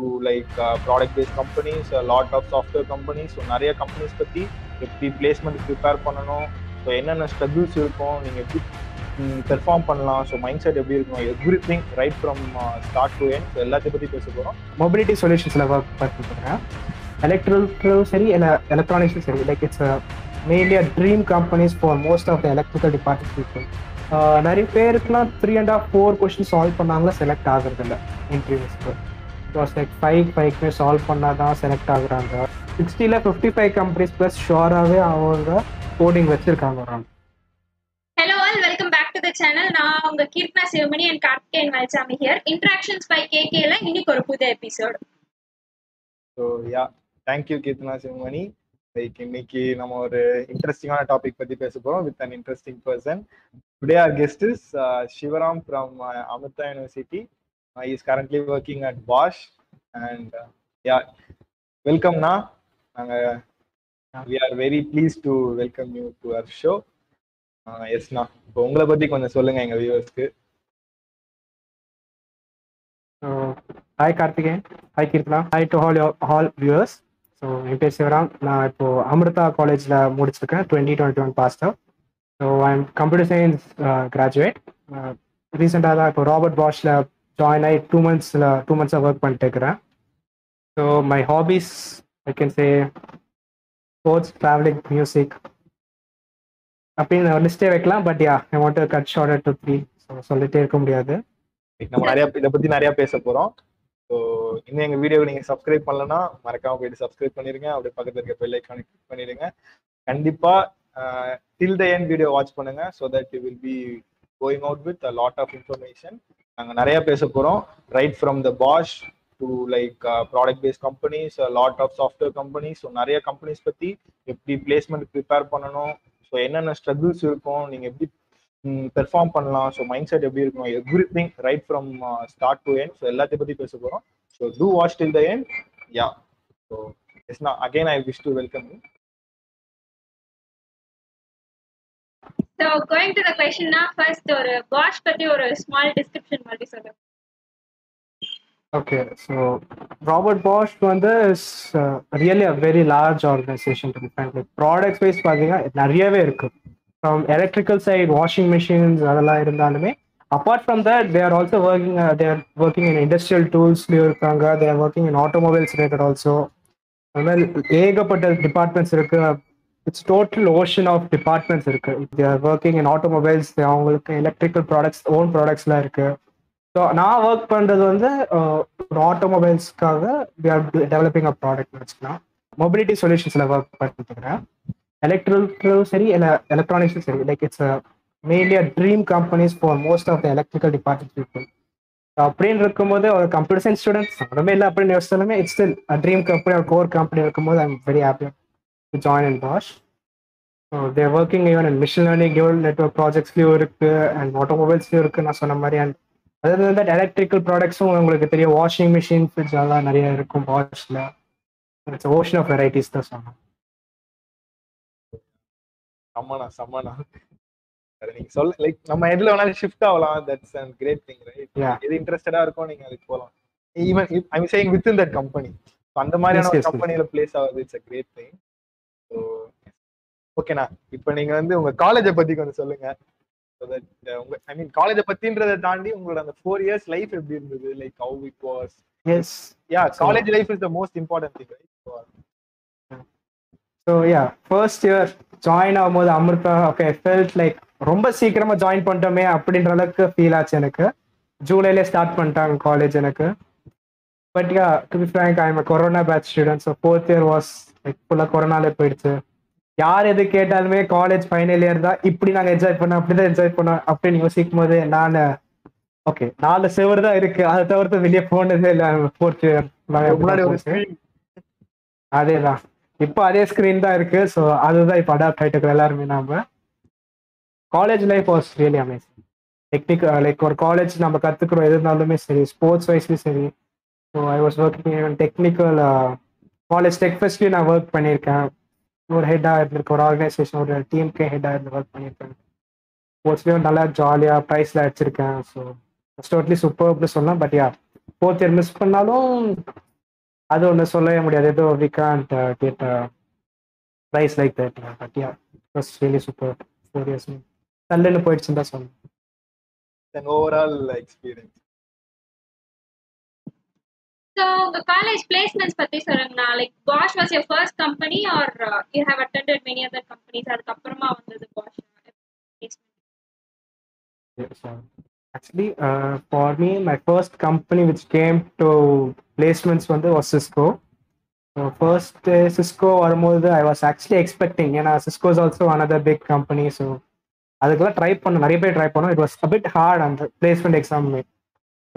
To like product based companies lot of software companies so நிறைய companies பற்றி எப்படி placement prepare பண்ணணும்? So என்னென்ன ஸ்ட்ரகிள்ஸ் இருக்கும்? நீங்கள் எப்படி பெர்ஃபார்ம் பண்ணலாம்? ஸோ மைண்ட் செட் எப்படி இருக்கும் everything right from start to end so எல்லாத்தையும் பற்றி பேச போகிறோம் மொபிலிட்டி சொல்யூஷன்ஸில் ஒர்க் பண்ணுறேன் எலக்ட்ரிக்கலும் சரி இல்லை எலக்ட்ரானிக்ஸும் சரி. Like it's mainly a dream companies for most of the electrical department people நிறைய பேருக்குலாம் three and half four question solve பண்ணாங்களா செலக்ட் ஆகுறது இல்லை இன்டர்வியூஸ்க்கு வாஸ் லைக் ஃபைவ் ஃபைவ்க்குமே சால்வ் பண்ணால் தான் செலக்ட் ஆகுறாங்க. சிக்ஸ்டியில் ஃபிஃப்டி ஃபைவ் கம்பெனிஸ் ப்ளஸ் ஷோராகவே அவங்க கோடிங் வச்சுருக்காங்க ஒரு hello all welcome back to the channel நான் உங்க Keerthana Sivamani and Karthikeyan Malsamy here interactions by கேகேல இன்னைக்கு ஒரு புது episode so yeah thank you Keerthana Sivamani. Like இன்னைக்கு நம்ம ஒரு இன்ட்ரெஸ்டிங்கான டாபிக் பற்றி பேச போகிறோம் with an interesting person today our guest is Sivaram from Amrita university is currently working at Bosch and yeah வெல்கம்னா நாங்கள் we are very pleased to welcome you to our show எஸ்ண்ணா இப்போ உங்களை பற்றி கொஞ்சம் சொல்லுங்கள் எங்கள் வியூவர்ஸ்க்கு hi Karthikeyan. Hi Keerthana. Hi to all all viewers so என் பேர் சிவராம். நான் இப்போ அமிர்தா காலேஜில் முடிச்சிருக்கேன். Twenty twenty one passed out so am computer science graduate ரீசெண்டாக தான் இப்போ ராபர்ட் பாஷில் ஜாயின் ஆகி டூ மந்த்ஸில் டூ மந்த்ஸாக ஒர்க் பண்ணிட்டு இருக்கிறேன். So my hobbies I can say sports travelling music அப்படின்னு லிஸ்டே வைக்கலாம் but yeah I want cut short to three so சொல்லிட்டே இருக்க முடியாது. நம்ம நிறைய இதை பற்றி நிறையா பேச போகிறோம் ஸோ இன்னும் எங்கள் வீடியோவை நீங்கள் சப்ஸ்கிரைப் பண்ணலன்னா மறக்காம போயிட்டு சப்ஸ்கிரைப் பண்ணிடுங்க அப்படியே பக்கத்தில் இருக்க பெல் ஐக்கானை கிளிக் பண்ணிடுங்க. கண்டிப்பாக till the end video watch பண்ணுங்க so that you will be going out with a lot of information நாங்கள் நிறைய பேச போகிறோம் right from the Bosch to like product based companies lot of software companies so நிறைய companies பற்றி எப்படி placement prepare பண்ணணும்? So என்னென்ன ஸ்ட்ரகிள்ஸ் இருக்கும்? நீங்கள் எப்படி பெர்ஃபார்ம் பண்ணலாம்? ஸோ மைண்ட் செட் எப்படி இருக்கும் everything right from start to end so எல்லாத்தையும் பற்றி பேச போகிறோம் so do watch till the end yeah so it's நான் again I wish to welcome you so going to the கொஸ்டின்னா first ஒரு Bosch பத்தி ஒரு ஸ்மால் டிஸ்கிரிப்ஷன் மாதிரி சொல்லுங்க ஓகே ஸோ ராபர்ட் பாஷ் வந்து really a very large organisation products wise பார்த்தீங்கன்னா நிறையவே இருக்கு. From electrical side washing machines அதெல்லாம் இருந்தாலுமே apart from that they are also working there working in industrial டூல்ஸ்லையும் இருக்காங்க. There working in automobiles related also அது மாதிரி ஏகப்பட்ட டிபார்ட்மெண்ட்ஸ் இருக்கு. It's total ocean of departments இருக்கு. தே ஒர்க்கிங் இன் ஆட்டோமொபைல்ஸ் அவங்களுக்கு electrical products own ப்ராடக்ட்ஸ்லாம் இருக்கு. ஸோ நான் ஒர்க் பண்ணுறது வந்து ஒரு ஆட்டோமொபைல்ஸ்க்காக we are developing a product வச்சுக்கலாம். மொபிலிட்டி சொல்யூஷன்ஸில் ஒர்க் பண்ணிட்டுருக்கிறேன் எலக்ட்ரிக்கலும் சரி இல்லை எலக்ட்ரானிக்ஸும் சரி. Like it's mainly a dream companies for most of the electrical department people அப்படின்னு இருக்கும்போது ஒரு கம்ப்யூட்டர் சயின்ஸ் ஸ்டூடெண்ட்ஸ் சம்மந்தமே இல்லை அப்படின்னு யோசிச்சாலுமே இட்ஸ் ஸ்டில் ட்ரீம் கம்பெனி ஒரு கோர் கம்பெனி இருக்கும்போது I'm very happy join and Bosch there working even and machine learning even network ப்ராஜெக்ட்ஸ்லையும் இருக்கு அண்ட் ஆட்டோமொபைல்ஸ்லையும் இருக்கு நான் சொன்ன மாதிரி அண்ட் அதாவது வந்து எலக்ட்ரிக்கல் ப்ராடக்ட்ஸும் உங்களுக்கு தெரியும் வாஷிங் மிஷின் ஃப்ரிட்ஜ் அதெல்லாம் நிறைய இருக்கும் பாஷில் இட்ஸ் ஓஷன் ஆஃப் வெரைட்டிஸ் தான் சொன்னோம் செம்மண்ணா செம்மண்ணா நீங்க சொல்ல லைக் நம்ம எதுல வேணாலும் ஷிஃப்ட் ஆகலாம். That's and great thing right எது இன்ட்ரெஸ்டடா இருக்கும் நீங்க அதுக்கு போகலாம் even I saying with in that company அந்த மாதிரியான ஒரு கம்பெனில பிளேஸ் ஆகுது இட்ஸ் அ கிரேட் திங் ஓகேண்ணா இப்போ நீங்க வந்து உங்க காலேஜை பத்தி கொஞ்சம் சொல்லுங்க. உங்க ஐ மீன் காலேஜை பத்தின்றதை தாண்டி உங்களோட அந்த ஃபோர் இயர்ஸ் லைஃப் எப்படி இருந்தது? Like how it was yes yeah college life is the most important thing so yeah first year join ஆகும்போது அமிர்தா ஓகே ஃபெல்ட் லைக் ரொம்ப சீக்கிரமா ஜாயின் பண்ணிட்டோமே அப்படின்ற அளவுக்கு ஃபீல் ஆச்சு எனக்கு. ஜூலைலே ஸ்டார்ட் பண்ணிட்டாங்க காலேஜ் எனக்கு. But yeah to be frank I am corona batch student so fourth year was like ஃபுல்லாக கொரோனாலே போயிடுச்சு. யார் எது கேட்டாலுமே காலேஜ் ஃபைனல் இயர் தான் இப்படி நாங்கள் என்ஜாய் பண்ணோம் அப்படிதான் என்ஜாய் பண்ணோம் அப்படின்னு யோசிக்கும் போது நான் ஓகே நாலு செவர் தான் இருக்கு. அதை தவிர்த்து வெளியே போனதே இல்லை. ஃபோர்த் இயர் முன்னாடி ஒரு screen. அதேதான். இப்போ அதே ஸ்க்ரீன் தான் இருக்கு. ஸோ அதுதான் இப்போ அடாப்ட் ஆகிட்டு எல்லாருமே நாம. College life was really amazing technique like ஒரு காலேஜ் நம்ம கற்றுக்குறோம் எது இருந்தாலுமே சரி ஸ்போர்ட்ஸ் வைஸ்லையும் சரி so I was working technical college tech ஃபெஸ்ட்லேயும் நான் ஒர்க் பண்ணியிருக்கேன். ஒரு ஹெட்டாக இருந்திருக்கேன் ஒரு ஆர்கனைசேஷன் ஒரு டீமுக்கே ஹெட்டாக இருந்து ஒர்க் பண்ணியிருக்கேன். ஸ்போர்ட்ஸ்லேயும் நல்லா ஜாலியாக ப்ரைஸில் அடிச்சிருக்கேன். ஸோ டோட்லி சூப்பர்னு சொல்லலாம் but yeah fourth year miss பண்ணாலும் அது ஒன்று சொல்லவே முடியாது. ஏதோ we can't get prize like that but yeah was really super four years தள்ளுன்னு போயிடுச்சுன்னு தான் சொன்னேன். Then overall experience. ஸோ உங்க காலேஜ் பிளேஸ்மெண்ட்ஸ் பத்தி சொல்லுங்கண்ணா like Bosch was your first company or you have attended many other companies அதுக்கப்புறமா வந்தது Bosch actually for me my first company which came to placements வந்து was Cisco first Cisco வரும்போது I was actually expecting ஏன்னா Cisco is also another big company so அதுக்கெல்லாம் try பண்ண நிறைய பேர் try பண்ணோம் it was a bit hard அந்த placement எக்ஸாமுமே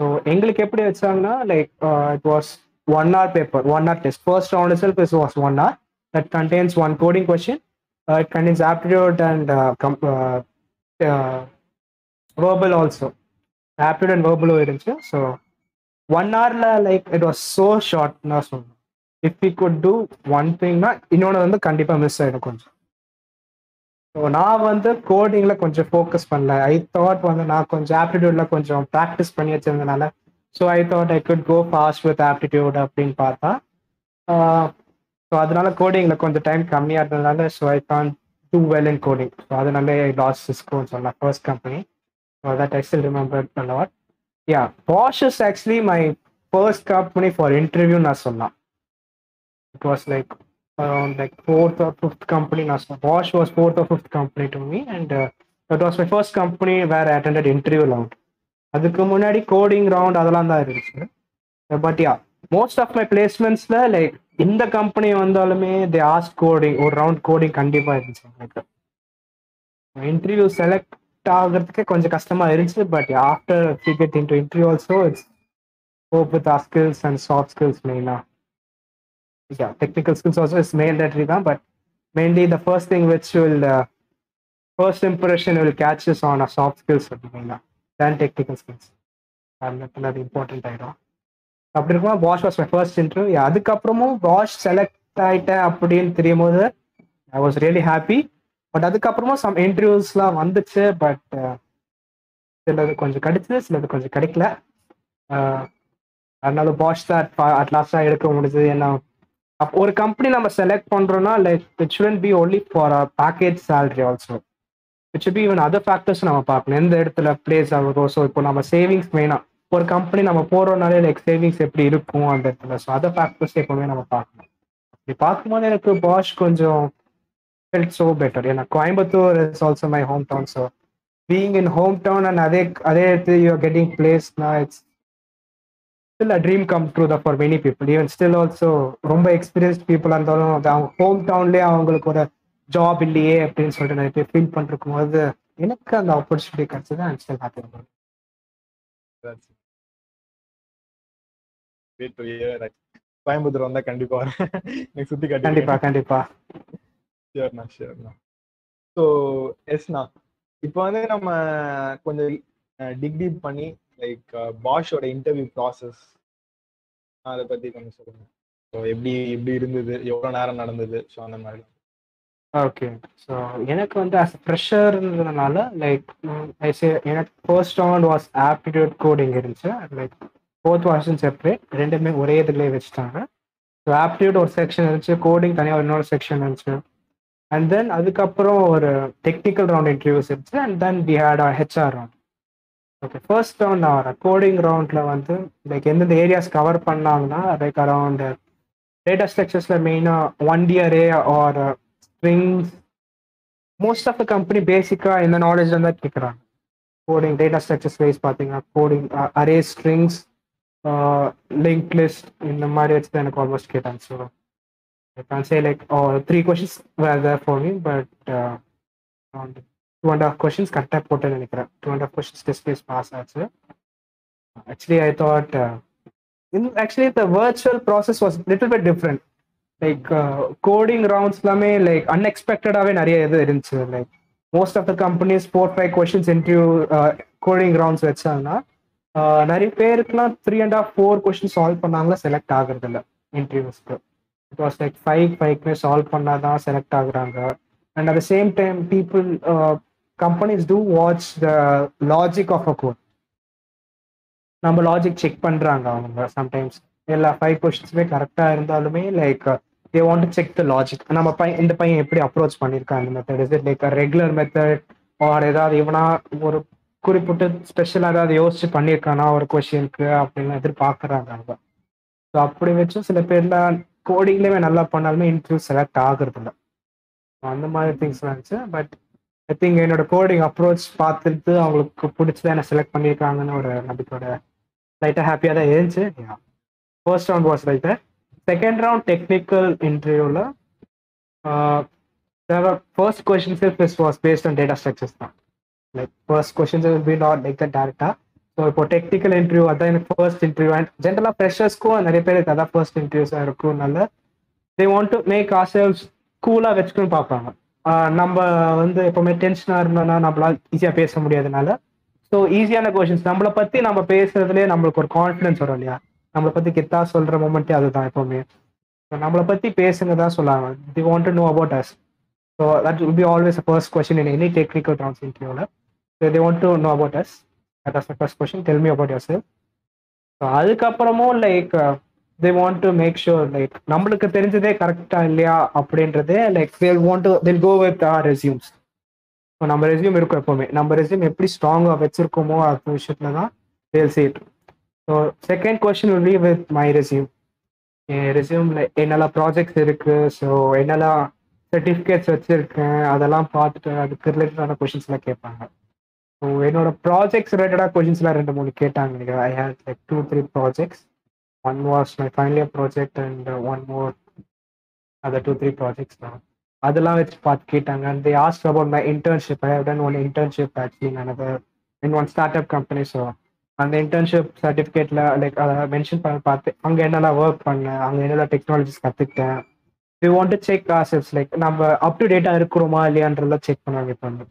ஸோ எங்களுக்கு எப்படி வச்சாங்கன்னா like it was one hour paper one hour test first round self is was one hour that contains one coding question it contains aptitude and and uh, com- uh, uh, இருந்துச்சு. So one ஹவரில் like it was so short நான் சொன்னேன். If we could do one திங்னா இன்னொன்று வந்து கண்டிப்பாக miss ஆகிடும் கொஞ்சம். So நான் வந்து கோடிங்கில் கொஞ்சம் ஃபோக்கஸ் பண்ணல. ஐ தாட் வந்து நான் கொஞ்சம் ஆப்டிடியூட்ல கொஞ்சம் ப்ராக்டிஸ் பண்ணி வச்சிருந்தனால so I thought I could go fast with aptitude அப்படின்னு பார்த்தா ஸோ அதனால கோடிங்கில் கொஞ்சம் டைம் கம்மியாக இருந்ததுனால so I can't do well in coding so அதனால லாஸ் சிஸ்கோன்னு சொல்லலாம் first company so that I still remember a yeah Yeah, is actually my first company for for நான் na it was like around like fourth or fifth company na solla. Bosch was fourth or fifth company to me, and uh, that was my first company where I attended interview round. அதுக்கு முன்னாடி coding round அதெல்லாம் தான் இருந்துச்சு but yeah most of my பிளேஸ்மெண்ட்ஸில் like இந்த company வந்தாலுமே they asked coding ஒரு round coding கண்டிப்பாக இருந்துச்சு எனக்கு இன்டர்வியூ செலக்ட் ஆகிறதுக்கு கொஞ்சம் கஷ்டமாக இருந்துச்சு but after we get into interview also it's hope with our skills and soft skills மெயினா technical skills also is mandatory தான் but mainly the first thing which will first impression will catches on a soft skills மெயினா தேன் technical skills அது important ஆகிடும் அப்படி இருக்கும்போது Bosch was my first interview அதுக்கப்புறமும் Bosch select ஆயிட்டேன் அப்படின்னு தெரியும் போது I was really happy but அதுக்கப்புறமா சம் இன்டர்வியூஸ்லாம் வந்துச்சு பட் சிலது கொஞ்சம் கிடைச்சது சிலது கொஞ்சம் கிடைக்கல. அதனால பாஷ் தான் அட் லாஸ்டாக எடுக்க முடிஞ்சது ஏன்னா ஒரு கம்பெனி நம்ம செலக்ட் பண்றோம்னா like it shouldn't be only for a package salary also it be even other factors நம்ம பார்க்கணும். எந்த இடத்துல பிளேஸ் ஆகுதோ ஸோ இப்போ நம்ம சேவிங்ஸ் மெயினாக ஒரு கம்பெனி நம்ம போறோம்னாலே லைக் சேவிங்ஸ் எப்படி இருக்கும் அந்த இடத்துல? ஸோ அதர் ஃபேக்டர்ஸ் எப்பவுமே நம்ம பார்க்கணும். அப்படி பார்க்கும்போது எனக்கு பாஷ் கொஞ்சம் felt so better. You know, also my home town so So home town and அதே அதே other you're getting கெட்டிங் பிளேஸ்னா it's still a dream come true the, for many people. Even still also ரொம்ப experienced பீப்புளாக இருந்தாலும் அது அவங்க home டவுன்லேயே அவங்களுக்கு ஒரு ஜாப் இல்லையே அப்படின்னு சொல்லிட்டு நிறைய பேர் ஃபீல் பண்ணிருக்கும் போது எனக்கு அந்த ஆப்பர்ச்சுனிட்டி கிடைச்சது ஐம் ஸ்டில் ஹாப்பி கோயம்புத்தூர் வந்தா கண்டிப்பா வரேன் எனக்கு சுத்தி காட்டி கண்டிப்பா கண்டிப்பா. ஷியர்ண்ணா ஷியர்ண்ணா ஸோ எஸ்ண்ணா இப்போ வந்து நம்ம கொஞ்சம் டிகிரி பண்ணி லைக் பாஷோட இன்டர்வியூ ப்ராசஸ் அதை பத்தி கொஞ்சம் சொல்லுங்க. ஸோ எப்படி எப்படி இருந்தது? எவ்வளோ நேரம் நடந்தது? ஸோ அந்த மாதிரி. ஓகே ஸோ எனக்கு வந்து அஸ் ப்ரெஷர் இருந்ததுனால லைக் ஐசே mm, எனக்கு first on was aptitude coding இருந்துச்சு. லைக் ஃபோர்த் வாஷன் செப்பரேட் ரெண்டுமே ஒரே இதுலேயே வச்சுட்டாங்க. ஸோ ஆப்டிடியூட் ஒரு செக்ஷன் இருந்துச்சு. கோடிங் தனியாக இன்னொரு செக்ஷன் இருந்துச்சு. அண்ட் தென் அதுக்கப்புறம் ஒரு டெக்னிக்கல் ரவுண்ட் இன்டர்வியூஸ் இருந்துச்சு. And then we had a HR round okay first round நான் கோடிங் ரவுண்டில் வந்து லைக் எந்தெந்த ஏரியாஸ் கவர் பண்ணாங்கன்னா லைக் அரவுண்ட் டேட்டா ஸ்ட்ரக்சர்ஸில் மெயினாக one D array or strings most of the company பேசிக்காக இந்த நாலேஜ் தான் கேட்குறாங்க கோடிங் டேட்டா ஸ்ட்ரக்சர்ஸ் வைஸ் பார்த்தீங்கன்னா coding array strings link list இந்த மாதிரி வச்சு தான் எனக்கு ஆல்மோஸ்ட் கேட்டாங்க. So I can say like three questions were there for me but two and half questions கரெக்டாக போட்டேன்னு நினைக்கிறேன். Two and half questions test case pass ஆச்சு. Actually I thought actually the virtual process was little bit different like coding rounds எல்லாமே like அன்எக்ஸ்பெக்டடாகவே நிறைய இது இருந்துச்சு. Like most of the companies four five questions interview coding rounds வச்சாங்கன்னா நிறைய பேருக்குலாம் three and half four question solve பண்ணாங்களா select ஆகுறது இல்லை இன்டர்வியூஸ்க்கு இட் வாஸ் லைக் ஃபைவ் ஃபைவ்க்குமே சால்வ் பண்ணாதான் செலக்ட் ஆகுறாங்க. And at the same time people companies to watch the logic of a code நம்ம லாஜிக் செக் பண்ணுறாங்க அவங்க சம்டைம்ஸ் எல்லா ஃபைவ் கொஸ்டின்ஸுமே கரெக்டாக இருந்தாலுமே like they want check the logic நம்ம பையன் இந்த பையன் எப்படி அப்ரோச் பண்ணியிருக்கான்? அந்த method is it like regular method or ஏதாவது இவனா ஒரு குறிப்பிட்டு ஸ்பெஷலாக ஏதாவது யோசிச்சு பண்ணியிருக்கானா ஒரு கொஷினுக்கு அப்படின்னு எதிர்பார்க்குறாங்க அவங்க. ஸோ அப்படி வச்சும் சில பேர்லாம் கோடிங்லேயுமே நல்லா பண்ணாலுமே இன்டர்வியூ செலக்ட் ஆகுறது இல்லை அந்த மாதிரி திங்ஸ் இருந்துச்சு பட் ஐ திங்க் என்னோட கோடிங் அப்ரோச் பார்த்துட்டு அவங்களுக்கு பிடிச்சதை என்ன செலக்ட் பண்ணியிருக்காங்கன்னு ஒரு நம்பிக்கையோட லைட்டாக ஹாப்பியாக தான் இருந்துச்சு. First round was light second round technical இன்டர்வியூவில் first question self was based on data structures தான். Like first questions will be not like the டேரக்டாக ஸோ இப்போ டெக்னிக்கல் இன்டர்வியூ அதான் எனக்கு ஃபர்ஸ்ட் இன்டர்வியூ அண்ட் ஜென்ரலாக ஃப்ரெஷர்ஸ்க்கும் நிறைய பேருக்கு அதான் ஃபர்ஸ்ட் இன்டர்வியூஸாக இருக்கும்னால they want to make ourselves கூலாக வச்சுக்கணும்னு பார்ப்பாங்க. நம்ம வந்து எப்பவுமே டென்ஷனாக இருந்தோம்னா நம்மளால ஈஸியாக பேச முடியாதனால. ஸோ ஈஸியான கொஷின்ஸ் நம்மளை பற்றி நம்ம பேசுறதுலேயே நம்மளுக்கு ஒரு கான்ஃபிடன்ஸ் வரும் இல்லையா? நம்மளை பற்றி கெத்தா சொல்கிற மூமெண்ட்டே அதுதான் எப்பவுமே. So நம்மளை பற்றி பேசுங்க தான் சொல்லுவாங்க they want to know about us so that will be always first question in any technical rounds இன்டர்வியூவில் so they want to know about us that as first question tell me about yourself so அதுக்கப்புறமும் like they want to make sure like நம்மளுக்கு தெரிஞ்சதே கரெக்டா இல்லையா அப்படின்றதே like தேல் want to தில் go with our resumes so நம்ம resume இருக்கும் எப்பவுமே. நம்ம ரெசியூம் எப்படி ஸ்ட்ராங்காக வச்சிருக்கோமோ அந்த விஷயத்துல தான் they'll see it so second question will be with my resume என் ரெசியூமில் என்னெல்லாம் ப்ராஜெக்ட்ஸ் இருக்கு? ஸோ என்னெல்லாம் சர்டிஃபிகேட்ஸ் வச்சிருக்கேன்? அதெல்லாம் பார்த்துட்டு அதுக்கு ரிலேட்டடான கொஷின்ஸ்லாம் கேட்பாங்க. ஸோ என்னோட ப்ராஜெக்ட்ஸ் ரிலேட்டடாக கொஷின்ஸ்லாம் ரெண்டு மூணு கேட்டாங்க I have like two three projects one was my final year project and one more other two three projects தான் அதெல்லாம் வச்சு பார்த்து கேட்டாங்க and they ask about my internship I have done one internship actually another in one start up company so அந்த internship சர்டிஃபிகேட்ல like அதை mention பண்ண பார்த்து அங்கே என்னெல்லாம் ஒர்க் பண்ணேன் அங்கே என்னெல்லாம் டெக்னாலஜிஸ் கற்றுக்கிட்டேன் we want to check aspects like நம்ம அப் டு டேட்டா இருக்கிறோமா இல்லையான்றதெல்லாம் செக் பண்ணுவாங்க இப்போ வந்து.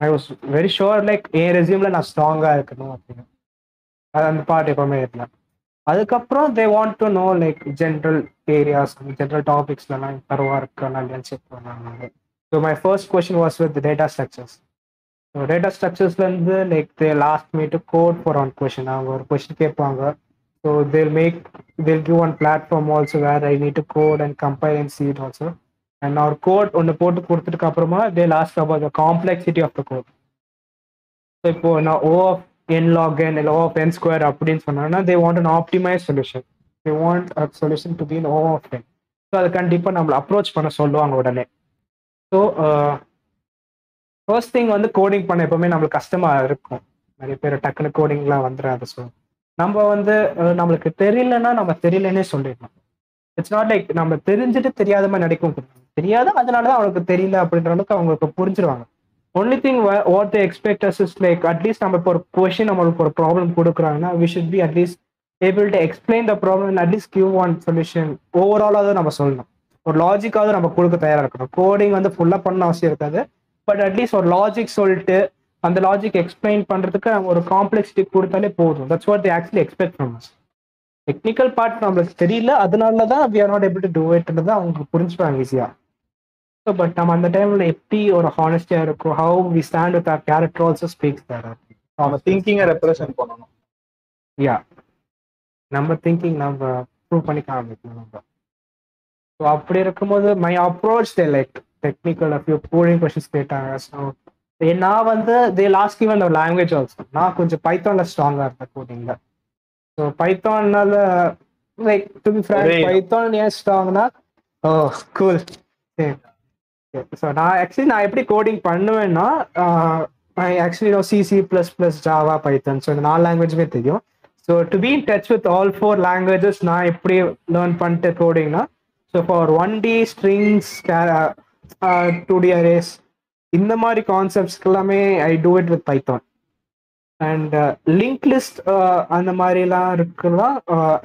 I was very sure like என் ரெசியூம்ல நான் ஸ்ட்ராங்காக இருக்கணும் அப்படின்னு. அது அந்த பார்ட் எப்பவுமே இருந்தேன். அதுக்கப்புறம் they want to know like general areas general டாபிக்ஸ்லாம் பரவா இருக்கா இல்லையான்னு செக் பண்ணாங்க so my first question was with data structures so data ஸ்ட்ரக்சர்ஸ்லேருந்து like they last me to code for one question அவங்க ஒரு கொஷின் கேட்பாங்க. So they'll make they'll give one platform also where I need to code and compile and see it also and ஒரு code ஒன்று போட்டு கொடுத்ததுக்கு அப்புறமா they last about the complexity of the code so இப்போ நான் O of N lock என் இல்லை ஓ of N square அப்படின்னு சொன்னாங்கன்னா they want an optimize solution they want a solution to be O of n so அது கண்டிப்பாக நம்மளை approach பண்ண சொல்லுவாங்க உடனே. ஸோ ஃபர்ஸ்ட் திங் வந்து கோடிங் பண்ண எப்பவுமே நம்மளுக்கு கஷ்டமாக இருக்கும். நிறைய பேர் டக்குனு கோடிங்லாம் வந்துடாது ஸோ நம்ம வந்து நம்மளுக்கு தெரியலன்னா நம்ம தெரியலன்னே சொல்லிடணும் இட்ஸ் நாட் லைக் நம்ம தெரிஞ்சுட்டு தெரியாத மாதிரி நடிக்கும். தெரியாத அதனால தான் அவனுக்கு தெரியல அப்படின்ற அளவுக்கு அவங்களுக்கு புரிஞ்சிருவாங்க. Only thing what expect us is like at least நம்ம இப்போ ஒரு கொஷின் நம்மளுக்கு ஒரு ப்ராப்ளம் கொடுக்குறாங்கன்னா we should be at least able to explain the problem at least give one solution ஓவராலாவது நம்ம சொல்லணும். ஒரு லாஜிக்காவது நம்ம கொடுக்க தயாராக இருக்கணும். கோடிங் வந்து ஃபுல்லாக பண்ண அவசியம் இருக்காது. பட் அட்லீஸ்ட் ஒரு லாஜிக் சொல்லிட்டு அந்த லாஜிக் எக்ஸ்பிளைன் பண்ணுறதுக்கு நம்ம ஒரு காம்ப்ளெக்சிட்டி கொடுத்தாலே போதும். That's what actually expect from us technical part நம்மளுக்கு தெரியல. அதனால தான் we are not able to do இட்ன்றது அவங்க புரிஞ்சுப்பாங்க ஈஸியாக பட் நம்ம அந்த டைம்ல எப்படி ஒரு ஹானஸ்டியா இருக்கும்? How we stand with our character also speaks there நம்ம திங்கிங்கை ரெப்ரசென்ட் பண்ணணும். யா நம்ம திங்கிங் நம்ம ப்ரூவ் பண்ணி காமிக்கணும் நம்ம. ஸோ அப்படி இருக்கும்போது my approach they like technical few coding questions கேட்டாங்க. ஸோ நான் வந்து தே லாஸ்ட் ஈவன் ஒரு லாங்குவேஜ் ஆல்சோ நான் கொஞ்சம் பைத்தான்ல ஸ்ட்ராங்கா இருந்தேன் கோடிங்ல so பைத்தான்னால like to be frank Python ஏன் ஸ்ட்ராங்னா ஓ கூல் ஸோ நான் ஆக்சுவலி நான் எப்படி கோடிங் பண்ணுவேன்னா I actually know C C plus plus Java Python so இந்த நாலு லாங்குவேஜுமே தெரியும். So to be in touch with all four languages நான் எப்படி லேர்ன் பண்ணிட்டு கோடிங்னா so for one D strings two D arrays இந்த மாதிரி கான்செப்ட்ஸ்க்கு எல்லாமே I do it with Python and link list அந்த மாதிரிலாம் இருக்குலாம்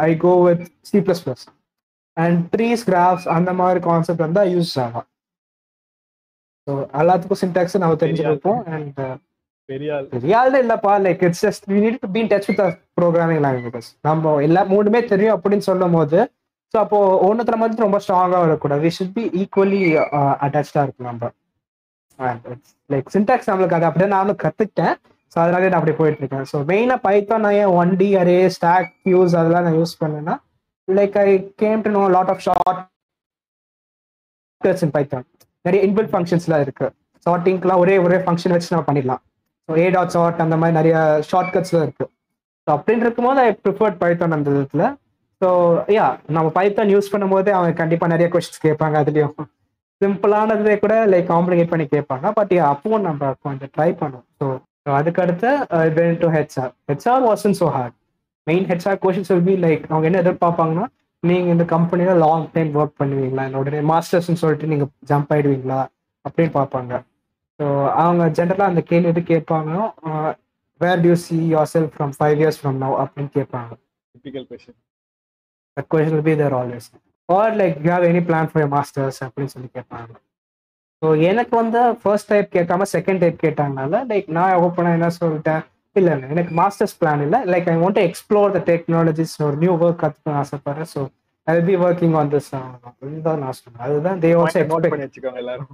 I go with C plus plus and trees graphs அந்த மாதிரி கான்செப்ட் வந்து ஐ யூஸ் ஆகும் ஸோ எல்லாத்துக்கும் சின்டாக்ஸ் நம்ம தெரிஞ்சுருப்போம் அண்ட் பெரிய ஆள் ரியாலிட்டி இல்லப்பா. Like it's just we need to be touch with programming languages நம்ம எல்லா மூணுமே தெரியும் அப்படின்னு சொல்லும் போது ஸோ அப்போ ஒன்றுத்துல மட்டும் ரொம்ப ஸ்ட்ராங்காக வரக்கூடாது. வி ஷுட் பி ஈக்குவலி அட்டாச்சாக இருக்கும் நம்ம. லைக் சின்டாக்ஸ் நம்மளுக்கு அது அப்படியே நானும் கற்றுக்கிட்டேன் ஸோ அதனால நான் அப்படி போயிட்டு இருக்கேன் ஸோ மெயினாக பைத்தான் நான் ஏன் one D array stack use அதெல்லாம் நான் யூஸ் பண்ணேன்னா like I came to know lot of sort in Python நிறைய இன்பில்ட் ஃபங்க்ஷன்ஸ்லாம் இருக்கு. ஷார்ட்டிங்க்குலாம் ஒரே ஒரே ஃபங்க்ஷன் வச்சு நம்ம பண்ணிடலாம். ஸோ ஏ டாட் ஷார்ட் அந்த மாதிரி நிறைய ஷார்ட் கட்ஸ்லாம் இருக்கு. ஸோ அப்படின்னு இருக்கும்போது ஐ ப்ரிஃபர்ட் பைத்தான் அந்த விதத்தில். ஸோ யா நம்ம பைத்தான் யூஸ் பண்ணும்போது அவங்க கண்டிப்பாக நிறைய கொஸ்டின்ஸ் கேட்பாங்க அதுலேயும். சிம்பிளானதே கூட லைக் காம்ப்ளிகேட் பண்ணி கேட்பாங்க. பட் அப்பவும் நம்ம கொஞ்சம் ட்ரை பண்ணுவோம். ஸோ அதுக்கடுத்து when to HR HR was on so hard main HR questions will be like அவங்க என்ன எதிர்பார்ப்பாங்கன்னா நீங்க இந்த கம்பெனில லாங் டைம் ஒர்க் பண்ணுவீங்களா? உடனே மாஸ்டர்ஸ்னு சொல்லிட்டு நீங்க ஜம்ப் ஆயிடுவீங்களா? அப்படின்னு பார்ப்பாங்க. ஸோ அவங்க ஜென்ரலாக அந்த கேள்வி எது கேட்பாங்க where do you see yourself from five years from now அப்படின்னு கேட்பாங்க. Typical that question will be there always. Or like you have any plan for your masters? அப்படின்னு சொல்லி கேட்பாங்க. ஸோ எனக்கு வந்து ஃபர்ஸ்ட் டைப் கேட்காம செகண்ட் டைப் கேட்டாங்கனால like நான் ஓப்பனாக என்ன சொல்லிட்டேன்? இல்லை இல்லை. எனக்கு மாஸ்டர்ஸ் பிளான் இல்லை. Like I want explore the technologies ஒரு நியூ ஒர்க் கற்றுக்கணும் ஆசைப்படுறேன். So I be working on this இதுதான் நான் சொன்னேன். அதுதான் தே ஆல்சோ எக்ஸ்பெக்ட் பண்ணி வச்சுக்கோங்க எல்லாரும்.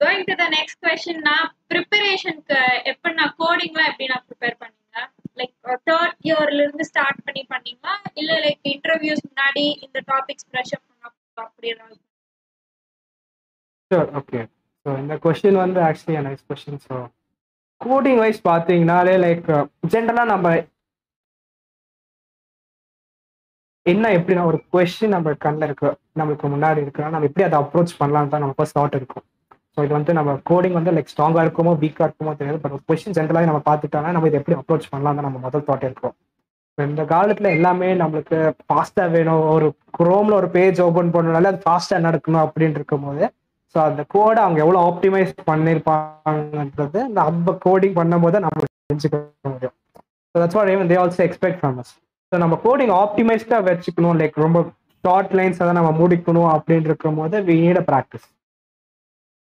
Going to the next question நான் ப்ரிப்பரேஷனுக்கு எப்படி நான் கோடிங்லாம் எப்படி நான் ப்ரிப்பேர் பண்ணீங்க? லைக் தேர்ட் இயர்ல இருந்து ஸ்டார்ட் பண்ணி பண்ணீங்களா? இல்ல லைக் இன்டர்வியூஸ் முன்னாடி இந்த டாபிக்ஸ் ப்ரஷ் அப் பண்ண அப்படி ஓகே ஸோ இந்த கொஸ்டின் வந்து actually nice question so coding wise பார்த்தீங்கனாலே லைக் ஜென்ரலாக நம்ம என்ன எப்படின்னா ஒரு கொஸ்டின் நம்ம கண்ணில் இருக்கு நம்மளுக்கு முன்னாடி இருக்குன்னா நம்ம எப்படி அதை அப்ரோச் பண்ணலான்னு தான் நம்ம ஃபர்ஸ்ட் தாட் இருக்கும். ஸோ இது வந்து நம்ம கோடிங் வந்து லைக் ஸ்ட்ராங்காக இருக்குமோ வீக்காக இருக்குமோ தெரியாது. பட் ஒரு கொஸ்டின் ஜென்ரலாக நம்ம பார்த்துட்டோம்னா நம்ம இதை எப்படி அப்ரோச் பண்ணலாம் தான் நம்ம முதல் தாட் இருக்கும். இந்த காலத்தில் எல்லாமே நம்மளுக்கு ஃபாஸ்ட்டாக வேணும். ஒரு குரோமில் ஒரு பேஜ் ஓப்பன் பண்ணனால அது ஃபாஸ்ட்டாக நடக்கணும் அப்படின்னு இருக்கும்போது ஸோ அந்த கோடை அவங்க எவ்வளோ ஆப்டிமைஸ் பண்ணியிருப்பாங்கன்றது நம்ம கோடிங் பண்ணும்போது நம்ம தெரிஞ்சுக்க முடியும். So that's what even they also expect from us so நம்ம கோடிங் ஆப்டிமைஸ்டாக வச்சுக்கணும். லைக் ரொம்ப ஷார்ட் லைன்ஸ் அதை நம்ம முடிக்கணும் அப்படின்னு இருக்கும்போது we need a practice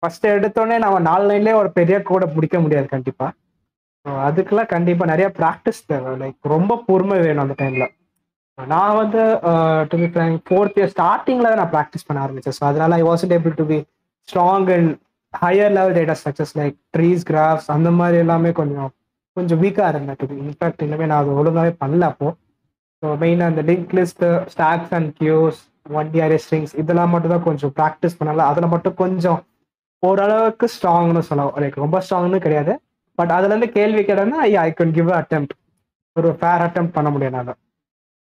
first எடுத்தோடனே நம்ம நாலு லைன்லேயே ஒரு பெரிய கோடை முடிக்க முடியாது கண்டிப்பாக ஸோ அதுக்கெல்லாம் கண்டிப்பாக நிறைய ப்ராக்டிஸ் தேவை. லைக் ரொம்ப பொறுமை வேணும் அந்த டைமில் நான் வந்து டு பி ஃபோர்த் இயர் ஸ்டார்டிங்ல நான் ப்ராக்டிஸ் பண்ண ஆரம்பித்தேன் ஸோ அதனால I wasn't able to be strong and higher level data structures like trees graphs அந்த மாதிரி எல்லாமே கொஞ்சம் கொஞ்சம் வீக்காக இருந்தேன் டு இன்ஃபேக்ட் இன்னுமே நான் அது ஒழுங்காகவே பண்ணல அப்போ. ஸோ மெயினாக அந்த link list stacks and queues one D R strings இதெல்லாம் மட்டும் தான் கொஞ்சம் ப்ராக்டிஸ் பண்ணல. அதில் மட்டும் கொஞ்சம் ஓரளவுக்கு ஸ்ட்ராங்னு சொல்லலாம். லைக் ரொம்ப ஸ்ட்ராங்னு கிடையாது. பட் அதுலேருந்து கேள்வி கேட்டோம்னா ஐ கேன் கிவ் அட்டம் ஒரு ஃபேர் அட்டம் பண்ண முடியும் என்னால்.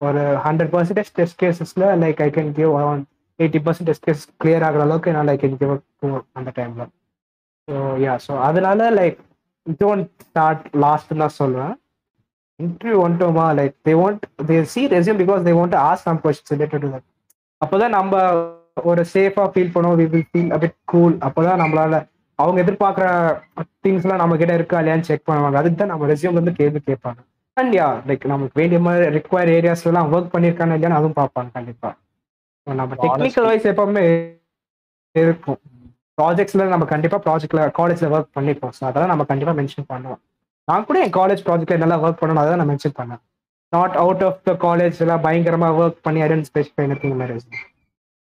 ஒரு hundred percentage test கேசஸில் like I can give around eighty percent test case clear ஆகிற அளவுக்கு என்னால் ஐ கேன் கிவ் அந்த டைம்ல ஸோ யா ஸோ அதனால லைக் டோன்ட் ஸ்டார்ட் லாஸ்ட் தான் சொல்லுவேன். Interview வந்துட்டோமா? Like they want they see resume because they want ask some questions related to that அப்போதான் நம்ம ஒரு சேஃபாக ஃபீல் பண்ணுவோம். We will feel a bit cool அப்போதான் நம்மளால அவங்க எதிர்பார்க்குற திங்ஸ்லாம் நம்ம கிட்ட இருக்கா இல்லையான்னு செக் பண்ணுவாங்க. அதுக்கு தான் நம்ம ரெசியூம்லேருந்து கேள்வி கேட்பாங்க. அண்ட் யா லைக் நமக்கு வேண்டிய மாதிரி ரிக்வயர் ஏரியாஸ்லாம் ஒர்க் பண்ணிருக்கானு இல்லையான்னு அதுவும் பார்ப்பாங்க கண்டிப்பாக நம்ம டெக்னிக்கல் வைஸ் எப்பவுமே இருக்கும். ப்ராஜெக்ட்ஸ்ல நம்ம கண்டிப்பா ப்ராஜெக்ட்ல காலேஜ்ல ஒர்க் பண்ணிப்போம். ஸோ அதெல்லாம் நம்ம கண்டிப்பா மென்ஷன் பண்ணுவோம். நான் கூட என் காலேஜ் ப்ராஜெக்ட்ல நல்லா ஒர்க் பண்ணணும் அதை நான் மென்ஷன் பண்ணேன் not out of the college எல்லாம் பயங்கரமா ஒர்க் பண்ணி ஐடென்ட் ஸ்பெசிஃபை எனக்கு மாதிரி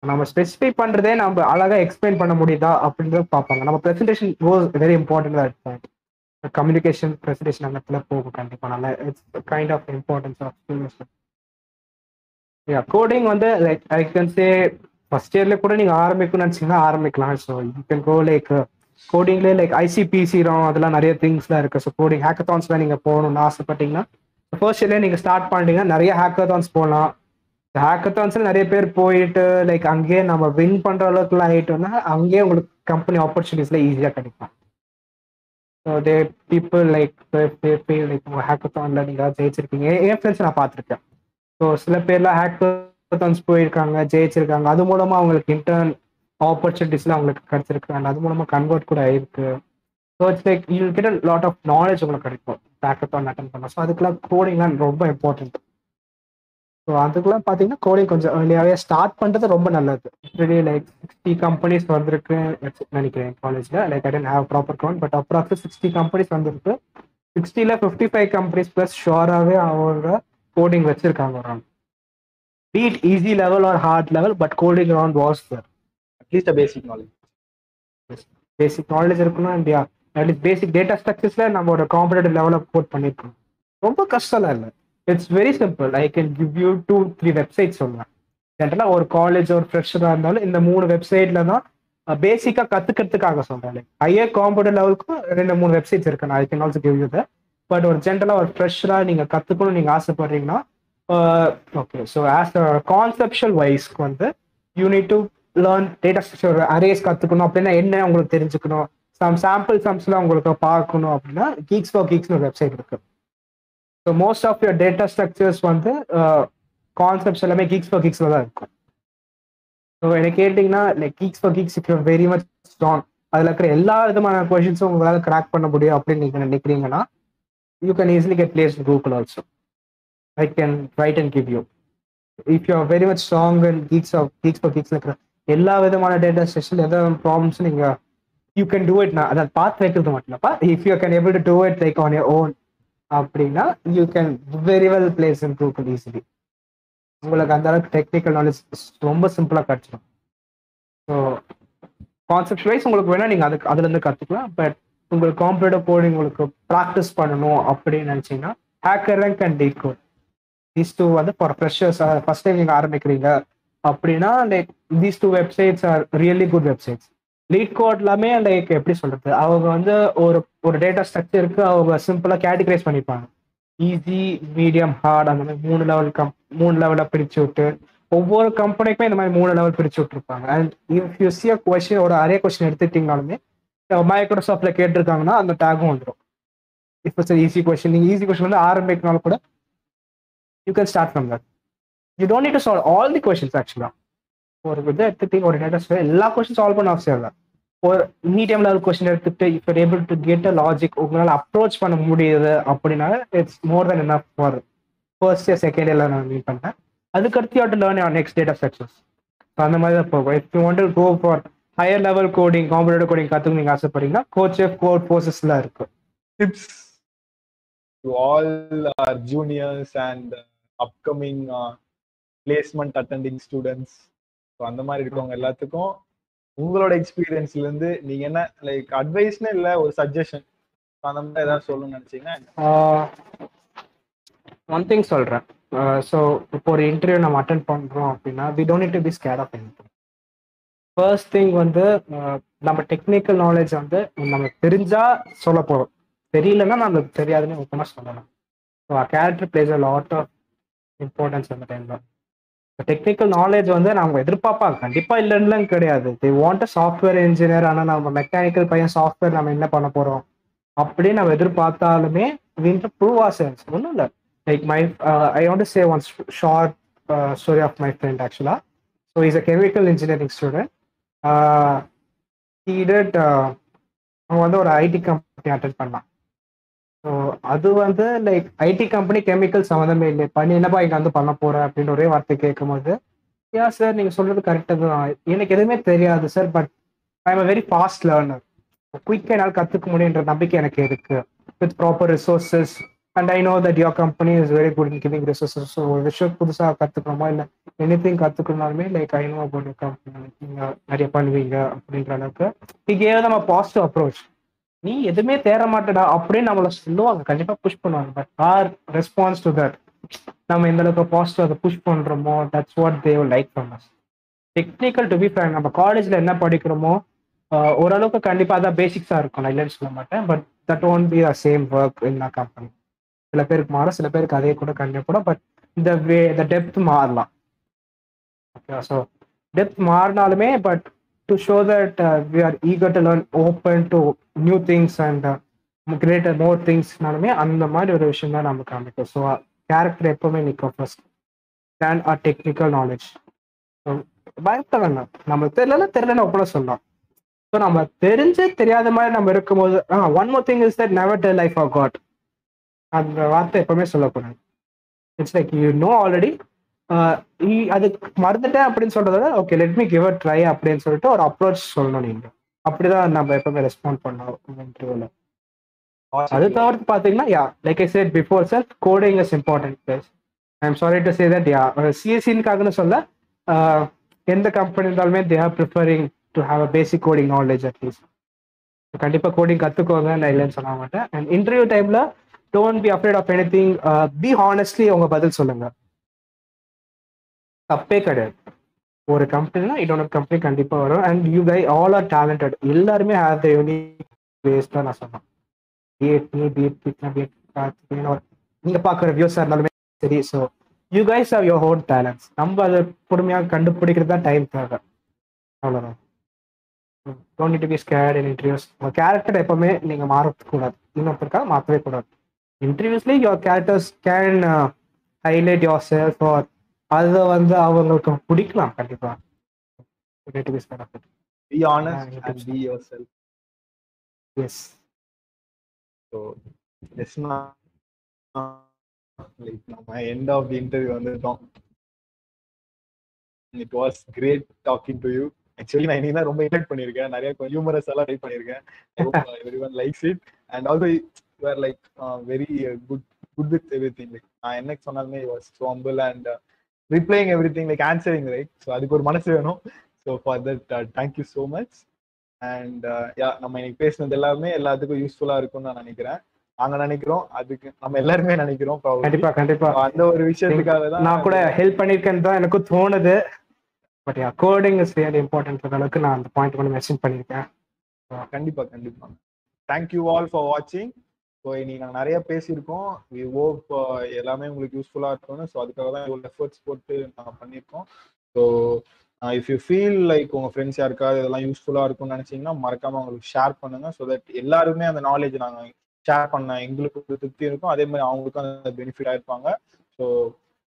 நம்ம ஸ்பெசிஃபை பண்றதே நம்ம அழகா எக்ஸ்பிளைன் பண்ண முடியுதா அப்படின்றது பார்ப்பாங்க. நம்ம ப்ரெசன்டேஷன் கோஸ் வெரி இம்பார்ட்டன்ட் தான் கம்யூனிகேஷன் ப்ரெசன்டேஷன் அந்த இடத்துல போகும் கண்டிப்பா. நல்லா it's kind of importance of coding வந்து like I can say first இயர்ல கூட நீங்க ஆரம்பிக்கணும்னு நினைச்சீங்கன்னா ஆரம்பிக்கலாம். So you can go like கோடிங்லேயே like ICPC அதெல்லாம் நிறைய திங்ஸ்லாம் இருக்கு. ஸோ கோடிங் ஹேக்கத்தான்ஸ்லாம் நீங்க போகணும்னு ஆசைப்பட்டீங்கன்னா ஃபர்ஸ்ட் இயர்லேயே நீங்க ஸ்டார்ட் பண்ணிட்டீங்கன்னா நிறைய ஹேக்கத்தான்ஸ் போகலாம். ஹேக்கத்தான்ஸ்ல நிறைய பேர் போயிட்டு லைக் அங்கேயே நம்ம வின் பண்ற அளவுக்குலாம் ஆயிட்டோம்னா அங்கேயே உங்களுக்கு கம்பெனி ஆப்பர்ச்சுனிட்டிஸ்ல ஈஸியா கிடைக்கும். So they people like like ஹேக்கத்தான்ல நீங்க ஜெயிச்சிருக்கீங்க. என் ஃப்ரெண்ட்ஸ் நான் பார்த்துருக்கேன். ஸோ சில பேர்லாம் ஹேக்கத்தான்ஸ் போயிருக்காங்க ஜெயிச்சிருக்காங்க. அது மூலமா அவங்களுக்கு இன்டர்ன் ஆப்பர்ச்சுனிட்டிஸ்லாம் அவங்களுக்கு கிடைச்சிருக்கு அண்ட் அது மூலமா கன்வெர்ட் கூட ஆயிருக்கு. So it's like you get lot of knowledge உங்களுக்கு கிடைக்கும். ஹேக்கத்தான் அட்டன் பண்ண. ஸோ அதுக்கெல்லாம் கோடிங்லாம் ரொம்ப இம்பார்ட்டன்ட் ஸோ அதுக்கெல்லாம் பார்த்தீங்கன்னா கோடிங் கொஞ்சம் ஏர்லியாகவே ஸ்டார்ட் பண்ணுறது ரொம்ப நல்லது. ரெடி லைக் சிக்ஸ்டி கம்பெனிஸ் வந்திருக்கு நினைக்கிறேன் காலேஜில் like I didn't have proper count but approx sixty companies வந்திருக்கு. சிக்ஸ்டியில் ஃபிஃப்டி ஃபைவ் கம்பெனிஸ் ப்ளஸ் ஷோராகவே அவங்க கோடிங் வச்சிருக்காங்க ஒரு bit easy level or hard level but coding round was there at least basic knowledge basic knowledge இருக்கணும் India at least basic data ஸ்ட்ரக்சர்ஸ்ல நம்ம ஒரு competitive லெவலில் போட் பண்ணிருக்கோம். ரொம்ப கஷ்டம்லாம் இல்லை. It's very simple I can give you two three website சொல்லுவேன் ஜென்ரலாக ஒரு காலேஜ் ஒரு ஃப்ரெஷராக இருந்தாலும் இந்த மூணு வெப்சைட்ல தான் பேசிக்காக கற்றுக்கிறதுக்காக சொல்கிறேன் லைக் ஹையர் காம்பவுண்டர் லெவலுக்கும் ரெண்டு மூணு வெப்சைட்ஸ் இருக்கு. நான் I can also give you but ஒரு ஜென்ரலாக ஒரு ஃப்ரெஷராக நீங்கள் கற்றுக்கணும் நீங்கள் ஆசைப்படுறீங்கன்னா okay so as a conceptual வைஸ்க்கு வந்து you need to learn data structure arrays கற்றுக்கணும் அப்படின்னா என்ன உங்களுக்கு தெரிஞ்சுக்கணும்? சம் சாம்பிள் சம்ஸ்லாம் உங்களுக்கு பார்க்கணும் அப்படின்னா கீக்ஸ் ஃபார் கீக்ஸ்னு ஒரு வெப்சைட் இருக்கு. So most of your data structures வந்து கான்செப்ட்ஸ் எல்லாமே கீக்ஸ் ஃபார் கீக்ஸில் தான் இருக்கும். ஸோ எனக்கு கேட்டிங்கன்னா like geeks for geeks if very much strong அதில் இருக்கிற எல்லா விதமான கொஷின்ஸும் உங்களால் கிராக் பண்ண முடியும் அப்படின்னு நீங்கள் நினைக்கிறீங்கன்னா you can get placed place Google also I can write and give you If you are very much strong and geeks of geeks for geeks இருக்கிற எல்லா விதமான டேட்டா ஸ்ட்ரக்சர் எதாவது ப்ராப்ளம்ஸ் நீங்கள் யூ கேன் டூ இட் நான் அதை பார்த்து வைக்கிறது மட்டும் இல்லப்பா if you can able to do it like on your own அப்படின்னா you can very well place in Google easily உங்களுக்கு அந்த அளவுக்கு டெக்னிக்கல் நாலேஜ் ரொம்ப சிம்பிளாக கிடச்சிடும். ஸோ கான்செப்ட் வைஸ் உங்களுக்கு வேணால் நீங்கள் அதுக்கு அதுலேருந்து கற்றுக்கலாம் பட் உங்களுக்கு காம்படிட்டிவ் கோடிங் உங்களுக்கு ப்ராக்டிஸ் பண்ணணும் அப்படின்னு நினச்சிங்கன்னா HackerRank and D code these two வந்து ஃபார் ஃப்ரெஷர்ஸ் ஃபர்ஸ்ட் டைம் நீங்கள் ஆரம்பிக்கிறீங்க அப்படின்னா like these two websites are really good websites LeetCode எல்லாமே லைக் எப்படி சொல்றது? அவங்க வந்து ஒரு ஒரு டேட்டா ஸ்ட்ரக்சருக்கு அவங்க சிம்பிளாக கேட்டகரைஸ் பண்ணிப்பாங்க. ஈஸி மீடியம் ஹார்ட் அந்த மாதிரி மூணு லெவல் கம் மூணு லெவலில் பிரித்து விட்டு ஒவ்வொரு கம்பெனிக்குமே இந்த மாதிரி மூணு லெவல் பிரித்து விட்டுருப்பாங்க. And if you see question ஒரு அரே கொஷின் எடுத்துக்கிட்டீங்கனாலுமே மைக்ரோசாஃப்ட்ல கேட்டிருக்காங்கன்னா அந்த டேகும் வந்துடும் இப்போ சார் ஈஸி கொஸ்டின் நீங்கள் ஈஸி கொஸ்டின் வந்து ஆரம்பிக்கனால கூட you can start from that you don't need to solve all the questions ஆக்சுவலாக ஒரு இதை எடுத்துக்கிட்டீங்க ஒரு டேட்டா எல்லா கொஸ்டின் சால்வ் பண்ண அவசியம் இல்லை. ஒரு மீடியம் லெவல் கொஸ்டின் எடுத்துட்டு இப்போ able to get a logic உங்களால் அப்ரோச் பண்ண முடியுது அப்படின்னா இட்ஸ் மோர் தென் என்ன ஃபார் ஃபர்ஸ்ட் இயர் செகண்ட் இயர்ல நான் மீட் பண்ணேன் அதுக்கடுத்து you to learn your next data structures அந்த மாதிரி தான் போகும். If you want to go for higher level coding competitive coding கற்றுக்க நீங்கள் ஆசைப்படுறீங்கன்னா கோச் எஃப் கோட் கோர்சஸ்லாம் இருக்கு. Tips to all our juniors and uh, upcoming uh, placement attending students. So அந்த மாதிரி இருக்கவங்க எல்லாத்துக்கும் உங்களோட எக்ஸ்பீரியன்ஸ்ல இருந்து நீங்க என்ன லைக் அட்வைஸ்னு இல்ல ஒரு சஜஷன் அந்த மாதிரி ஏதாவது சொல்லணும்னு நினைச்சீங்கன்னா ஒன் திங் சொல்கிறேன் ஸோ இப்போ ஒரு இன்டர்வியூ நம்ம அட்டன் பண்ணுறோம் அப்படின்னா we don't to be scared of any first thing வந்து நம்ம டெக்னிக்கல் நாலேஜ் வந்து நம்ம தெரிஞ்சா சொல்ல போகிறோம் தெரியலன்னா நம்மளுக்கு தெரியாதுன்னு ஓப்பனாக சொல்லலாம். So character plays a lot of importance அந்த டைமில் டெக்னிக்கல் நாலேஜ் வந்து நம்ம எதிர்பார்ப்பாங்க கண்டிப்பாக இல்லைன்னு கிடையாது. The want a software engineer ஆனால் நம்ம மெக்கானிக்கல் பையன் சாஃப்ட்வேர் நம்ம என்ன பண்ண போகிறோம் அப்படின்னு நம்ம எதிர்பார்த்தாலுமே வீட்டு ப்ரூவ் ஆர் சென்ஸ் ஒன்றும் இல்லை. Like my I want say one short story of my friend ஆக்சுவலாக so is a chemical engineering student heated அவன் வந்து ஒரு ஐடி கம்பெனி அட்டன் பண்ணான். ஸோ அது வந்து லைக் ஐடி கம்பெனி கெமிக்கல் சம்மந்தமே இல்லை. பண்ணி என்னப்பா இங்கே வந்து பண்ண போற அப்படின்னு ஒரே வார்த்தை கேட்கும்போது யா சார் நீங்கள் சொல்றது கரெக்டாக தான். எனக்கு எதுவுமே தெரியாது sir but I am a very fast learner குயிக்காக என்னால் கற்றுக்க முடியுன்ற நம்பிக்கை எனக்கு இருக்கு. With proper resources and I know that your company is very good in giving resources so ஒரு விஷயம் புதுசாக கற்றுக்கணுமா இல்லை anything கற்றுக்கணுனாலுமே like I know about company நீங்கள் நிறைய பண்ணுவீங்க அப்படின்ற அளவுக்கு. இங்கே நம்ம பாசிட்டிவ் அப்ரோச் நீ எதுவுமே தேர மாட்டடா அப்படின்னு நம்மளை சொல்லுவாங்க. கண்டிப்பாக புஷ் பண்ணுவாங்க. But our response to that நம்ம எந்த அளவுக்கு பாசிட்டிவ் அதை புஷ் பண்ணுறோமோ that's what they like from us technical to be fan நம்ம காலேஜில் என்ன படிக்கிறோமோ ஓரளவுக்கு கண்டிப்பாக அதான் பேசிக்ஸாக இருக்கும். நான் இல்லைன்னு சொல்ல மாட்டேன். But that won't be a same work in a company சில பேருக்கு மாறும் சில பேருக்கு அதே கூட கண்டிப்பாக பட் இந்த வே இந்த டெப்த் மாறலாம். ஓகேவா so depth மாறினாலுமே but to show that we are eager to learn open to new things and greater more திங்ஸ்னாலுமே அந்த மாதிரி ஒரு விஷயம் தான் நமக்கு காமிக்கும் ஸோ கேரக்டர் எப்பவுமே நிற்கும் first then our technical knowledge so பயப்பட வேண்டாம் நம்ம தெரியலன்னா தெரியலன்னு கூட சொல்லலாம். ஸோ நம்ம தெரிஞ்சு தெரியாத மாதிரி நம்ம இருக்கும்போது ஆ one more thing is that never tell life of god அந்த வார்த்தை எப்பவுமே சொல்லக்கூடாது. It's like you know already அது மறந்துட்டேன் அப்படின்னு சொல்றத okay let me give a try அப்படின்னு சொல்லிட்டு ஒரு அப்ரோச் சொல்லணும் நீங்க. அப்படிதான் நம்ம எப்பவுமே ரெஸ்பாண்ட் பண்ணோம் இன்டர்வியூல அது தவிர்த்து பாத்தீங்கன்னா yeah like I said before sir coding is important place I am sorry to say that yeah சிஎஸ்சின்காகனு சொல்ல uh, எந்த கம்பெனி இருந்தாலுமே they are preferring to have a basic coding knowledge at least கண்டிப்பா coding கத்துக்கோங்க நான் இல்லைன்னு சொல்ல மாட்டேன். And interview டைம்ல don't be afraid of anything be honestly அவங்க பதில் சொல்லுங்க. தப்பே கிடையாது. ஒரு கம்பெனினா இன்னொரு கம்பெனி கண்டிப்பாக வரும். And you guy all are talented எல்லாருமே ஹேவ் த யூனிக் வேஸ் தான் நான் சொன்னேன் பிஎட் நீ பிஎட் பிட்னா பிஎட் நீங்க பாக்குற இருந்தாலுமே சரி so you guys have your own talents நம்ம அதை பொறுமையாக கண்டுபிடிக்கிறது தான் டைம் தேவை. அவ்வளோதான் don't need to be scared in interviews உங்கள் கேரக்டர் எப்பவுமே நீங்கள் மாறக்கூடாது. இன்னொருத்தருக்காக மாற்றவே கூடாது. இன்டர்வியூஸ்லேயே your characters can highlight yourself or அதை வந்து அவங்களுக்கு பிடிக்கலாம் கண்டிப்பாக need to be scared of be honest Yeah, and be yourself yes so just like நம்ம எண்ட் ஆஃப் தி இன்டர்வியூ வந்துட்டோம். It was great talking to you actually நான் இன்னைக்கு தான் ரொம்ப இன்வைட் பண்ணியிருக்கேன். நிறைய ஹியூமரஸ் எல்லாம் ட்ரை பண்ணியிருக்கேன். Everyone likes it and also were like very good good with everything like நான் என்ன சொன்னாலுமே was simple and replying everything like answering right so அதுக்கு ஒரு மனசு வேணும். So for that thank you so much and yeah நம்ம இன்னைக்கு பேசினது எல்லாமே எல்லாத்துக்கும் யூஸ்ஃபுல்லா இருக்கும்னு நான் நினைக்கிறேன். நாங்க நினைக்கிறோம் அதுக்கு நம்ம எல்லாருமே நினைக்கிறோம். கண்டிப்பா கண்டிப்பா. அந்த ஒரு விஷயத்துக்காக தான் நான் கூட ஹெல்ப் பண்ணியிருக்கேன்னு தான் எனக்கும் தோணுது. But yeah coding is really important அளவுக்கு நான் அந்த பாயிண்ட் கூட மென்ஷன் பண்ணியிருக்கேன். கண்டிப்பா கண்டிப்பா. தேங்க்யூ ஆல் ஃபார் வாட்சிங் ஸோ இன்னைக்கு நாங்கள் நிறைய பேசியிருக்கோம். வி ஓப் எல்லாமே உங்களுக்கு யூஸ்ஃபுல்லாக இருக்கும்னு ஸோ அதுக்காக தான் இவ்வளோ எஃபர்ட்ஸ் போட்டு நாங்கள் பண்ணியிருக்கோம். So if you feel like உங்கள் ஃப்ரெண்ட்ஸ் யாருக்காவது இதெல்லாம் யூஸ்ஃபுல்லாக இருக்கும்னு நினச்சிங்கன்னா மறக்காம உங்களுக்கு ஷேர் பண்ணுங்கள் ஸோ தட் எல்லாருமே அந்த நாலேஜ் நாங்கள் ஷேர் பண்ண எங்களுக்கு ஒரு திருப்தி இருக்கும். அதே மாதிரி அவங்களுக்கும் அந்த பெனிஃபிட் ஆயிருப்பாங்க ஸோ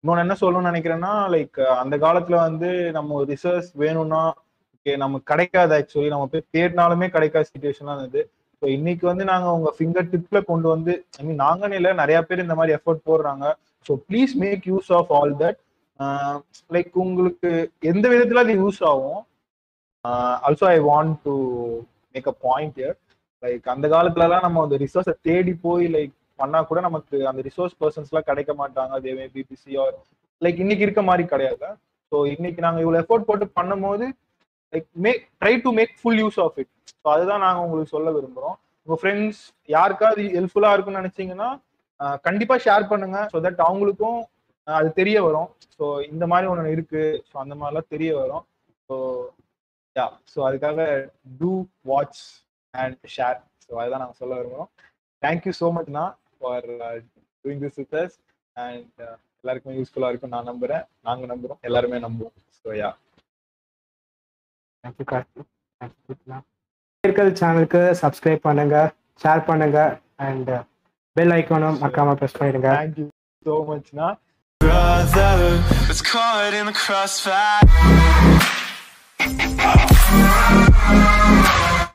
இன்னொன்று என்ன சொல்லணும்னு நினைக்கிறேன்னா லைக் அந்த காலத்தில் வந்து நம்ம ஒரு ரிசர்ச் வேணும்னா ஓகே நமக்கு கிடைக்காது ஆக்சுவலி நம்ம போய் தேடினாலுமே கிடைக்காத சுச்சுவேஷன்லாம் இருந்தது. ஸோ இன்னைக்கு வந்து நாங்க உங்க ஃபிங்கர் டிப்ல கொண்டு வந்து ஐ மீன் நாங்கன்னு இல்லை நிறைய பேர் இந்த மாதிரி எஃபர்ட் போடுறாங்க. So please make use of all that like உங்களுக்கு எந்த விதத்துல அது யூஸ் ஆகும்? Also I want to make a point year like அந்த காலத்துலலாம் நம்ம அந்த ரிசோர்ஸை தேடி போய் லைக் பண்ணா கூட நமக்கு அந்த ரிசோர்ஸ் பர்சன்ஸ்லாம் கிடைக்க மாட்டாங்க. தேவே பிபிசி ஆர் லைக் இன்னைக்கு இருக்க மாதிரி கிடையாது. ஸோ இன்னைக்கு நாங்கள் இவ்வளோ எஃபோர்ட் போட்டு பண்ணும்போது like make try to make full use of it so அதுதான் நாங்கள் உங்களுக்கு சொல்ல விரும்புகிறோம் உங்கள் ஃப்ரெண்ட்ஸ் யாருக்காவது ஹெல்ப்ஃபுல்லாக இருக்கும்னு நினச்சிங்கன்னா கண்டிப்பாக ஷேர் பண்ணுங்க ஸோ தட் அவங்களுக்கும் அது தெரிய வரும். ஸோ இந்த மாதிரி ஒன்று இருக்கு. ஸோ அந்த மாதிரிலாம் தெரிய வரும். ஸோ யா ஸோ அதுக்காக do watch and share so அதுதான் நாங்கள் சொல்ல விரும்புகிறோம் thank you so மச்ண்ணா for doing this with and எல்லாருக்குமே யூஸ்ஃபுல்லாக இருக்கும் நான் நம்புகிறேன் நாங்கள் நம்புகிறோம் எல்லாருமே நம்புவோம். So yeah thank you Karthik thank you இருக்கிற சேனலுக்கு சப்ஸ்கிரைப் பண்ணுங்க ஷேர் பண்ணுங்க அண்ட் பெல் ஐக்கானும் மக்காம ப்ரெஸ் பண்ணிடுங்க. தேங்க்யூ ஸோ மச்னா Brother was caught in the crossfire.